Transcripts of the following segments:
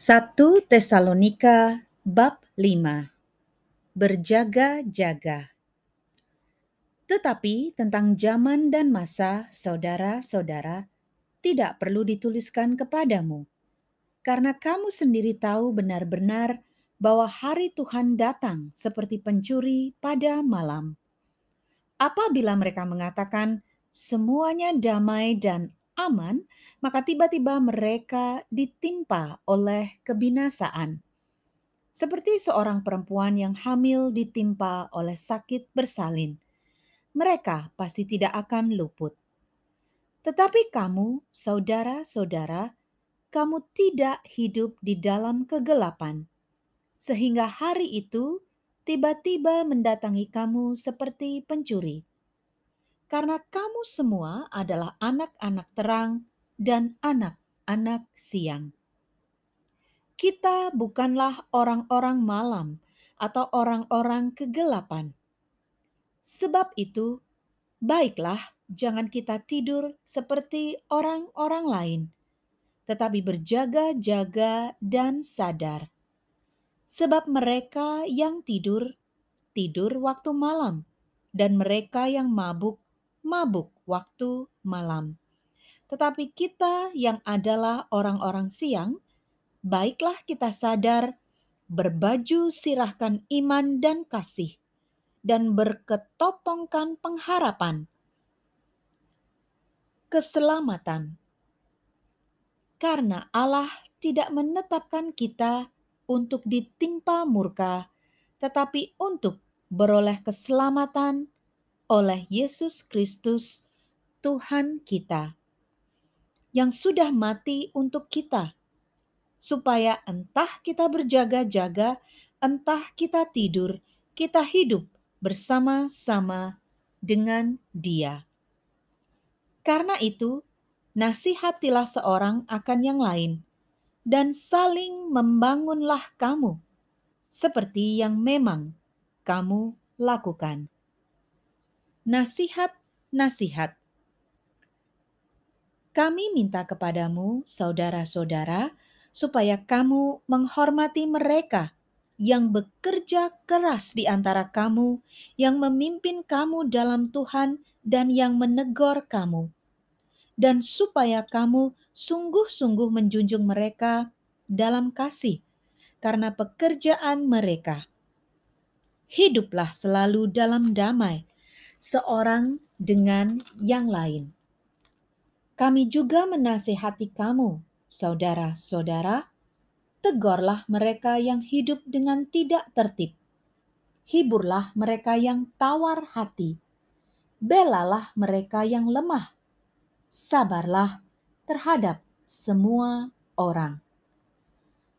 1 Tesalonika bab 5 Berjaga-jaga. Tetapi tentang zaman dan masa, saudara-saudara, tidak perlu dituliskan kepadamu, karena kamu sendiri tahu benar-benar bahwa hari Tuhan datang seperti pencuri pada malam. Apabila mereka mengatakan semuanya damai dan aman, maka tiba-tiba mereka ditimpa oleh kebinasaan. Seperti seorang perempuan yang hamil ditimpa oleh sakit bersalin, mereka pasti tidak akan luput. Tetapi kamu, saudara-saudara, kamu tidak hidup di dalam kegelapan, sehingga hari itu tiba-tiba mendatangi kamu seperti pencuri karena kamu semua adalah anak-anak terang dan anak-anak siang. Kita bukanlah orang-orang malam atau orang-orang kegelapan. Sebab itu, baiklah jangan kita tidur seperti orang-orang lain, tetapi berjaga-jaga dan sadar. Sebab mereka yang tidur, tidur waktu malam, dan mereka yang mabuk, mabuk waktu malam. Tetapi kita yang adalah orang-orang siang, baiklah kita sadar, berbaju sirahkan iman dan kasih, dan berketopongkan pengharapan, keselamatan. Karena Allah tidak menetapkan kita untuk ditimpa murka, tetapi untuk beroleh keselamatan oleh Yesus Kristus, Tuhan kita, yang sudah mati untuk kita, supaya entah kita berjaga-jaga, entah kita tidur, kita hidup bersama-sama dengan Dia. Karena itu, nasihatilah seorang akan yang lain, dan saling membangunlah kamu, seperti yang memang kamu lakukan nasihat-nasihat. Kami minta kepadamu, saudara-saudara, supaya kamu menghormati mereka yang bekerja keras di antara kamu, yang memimpin kamu dalam Tuhan, dan yang menegur kamu, dan supaya kamu sungguh-sungguh menjunjung mereka dalam kasih karena pekerjaan mereka. Hiduplah selalu dalam damai seorang dengan yang lain. Kami juga menasihati kamu, saudara-saudara, tegurlah mereka yang hidup dengan tidak tertib. Hiburlah mereka yang tawar hati. Belalah mereka yang lemah. Sabarlah terhadap semua orang.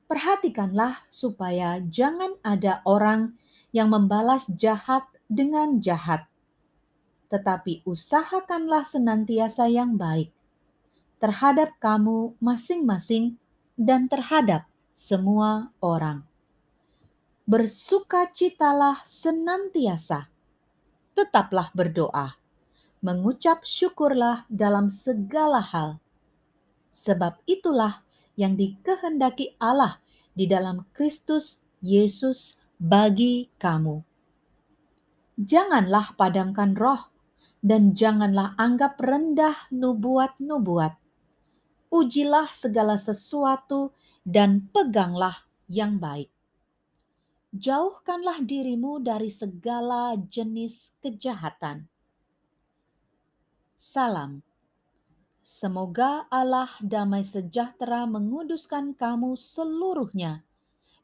Perhatikanlah supaya jangan ada orang yang membalas jahat dengan jahat, tetapi usahakanlah senantiasa yang baik terhadap kamu masing-masing dan terhadap semua orang. Bersukacitalah senantiasa, tetaplah berdoa, mengucap syukurlah dalam segala hal, sebab itulah yang dikehendaki Allah di dalam Kristus Yesus bagi kamu. Janganlah padamkan roh dan janganlah anggap rendah nubuat-nubuat. Ujilah segala sesuatu dan peganglah yang baik. Jauhkanlah dirimu dari segala jenis kejahatan. Salam. Semoga Allah damai sejahtera menguduskan kamu seluruhnya,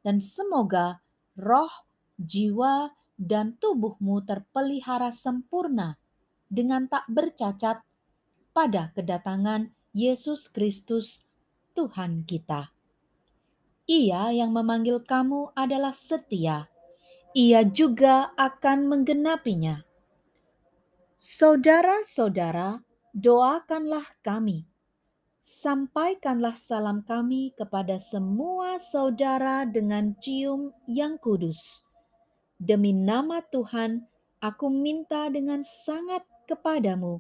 dan semoga roh, jiwa, dan tubuhmu terpelihara sempurna dengan tak bercacat pada kedatangan Yesus Kristus, Tuhan kita. Ia yang memanggil kamu adalah setia. Ia juga akan menggenapinya. Saudara-saudara, doakanlah kami. Sampaikanlah salam kami kepada semua saudara dengan cium yang kudus. Demi nama Tuhan, aku minta dengan sangat kepadamu,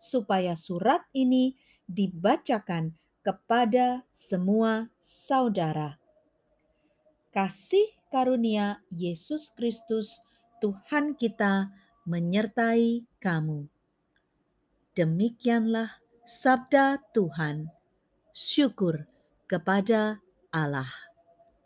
supaya surat ini dibacakan kepada semua saudara. Kasih karunia Yesus Kristus, Tuhan kita, menyertai kamu. Demikianlah sabda Tuhan. Syukur kepada Allah.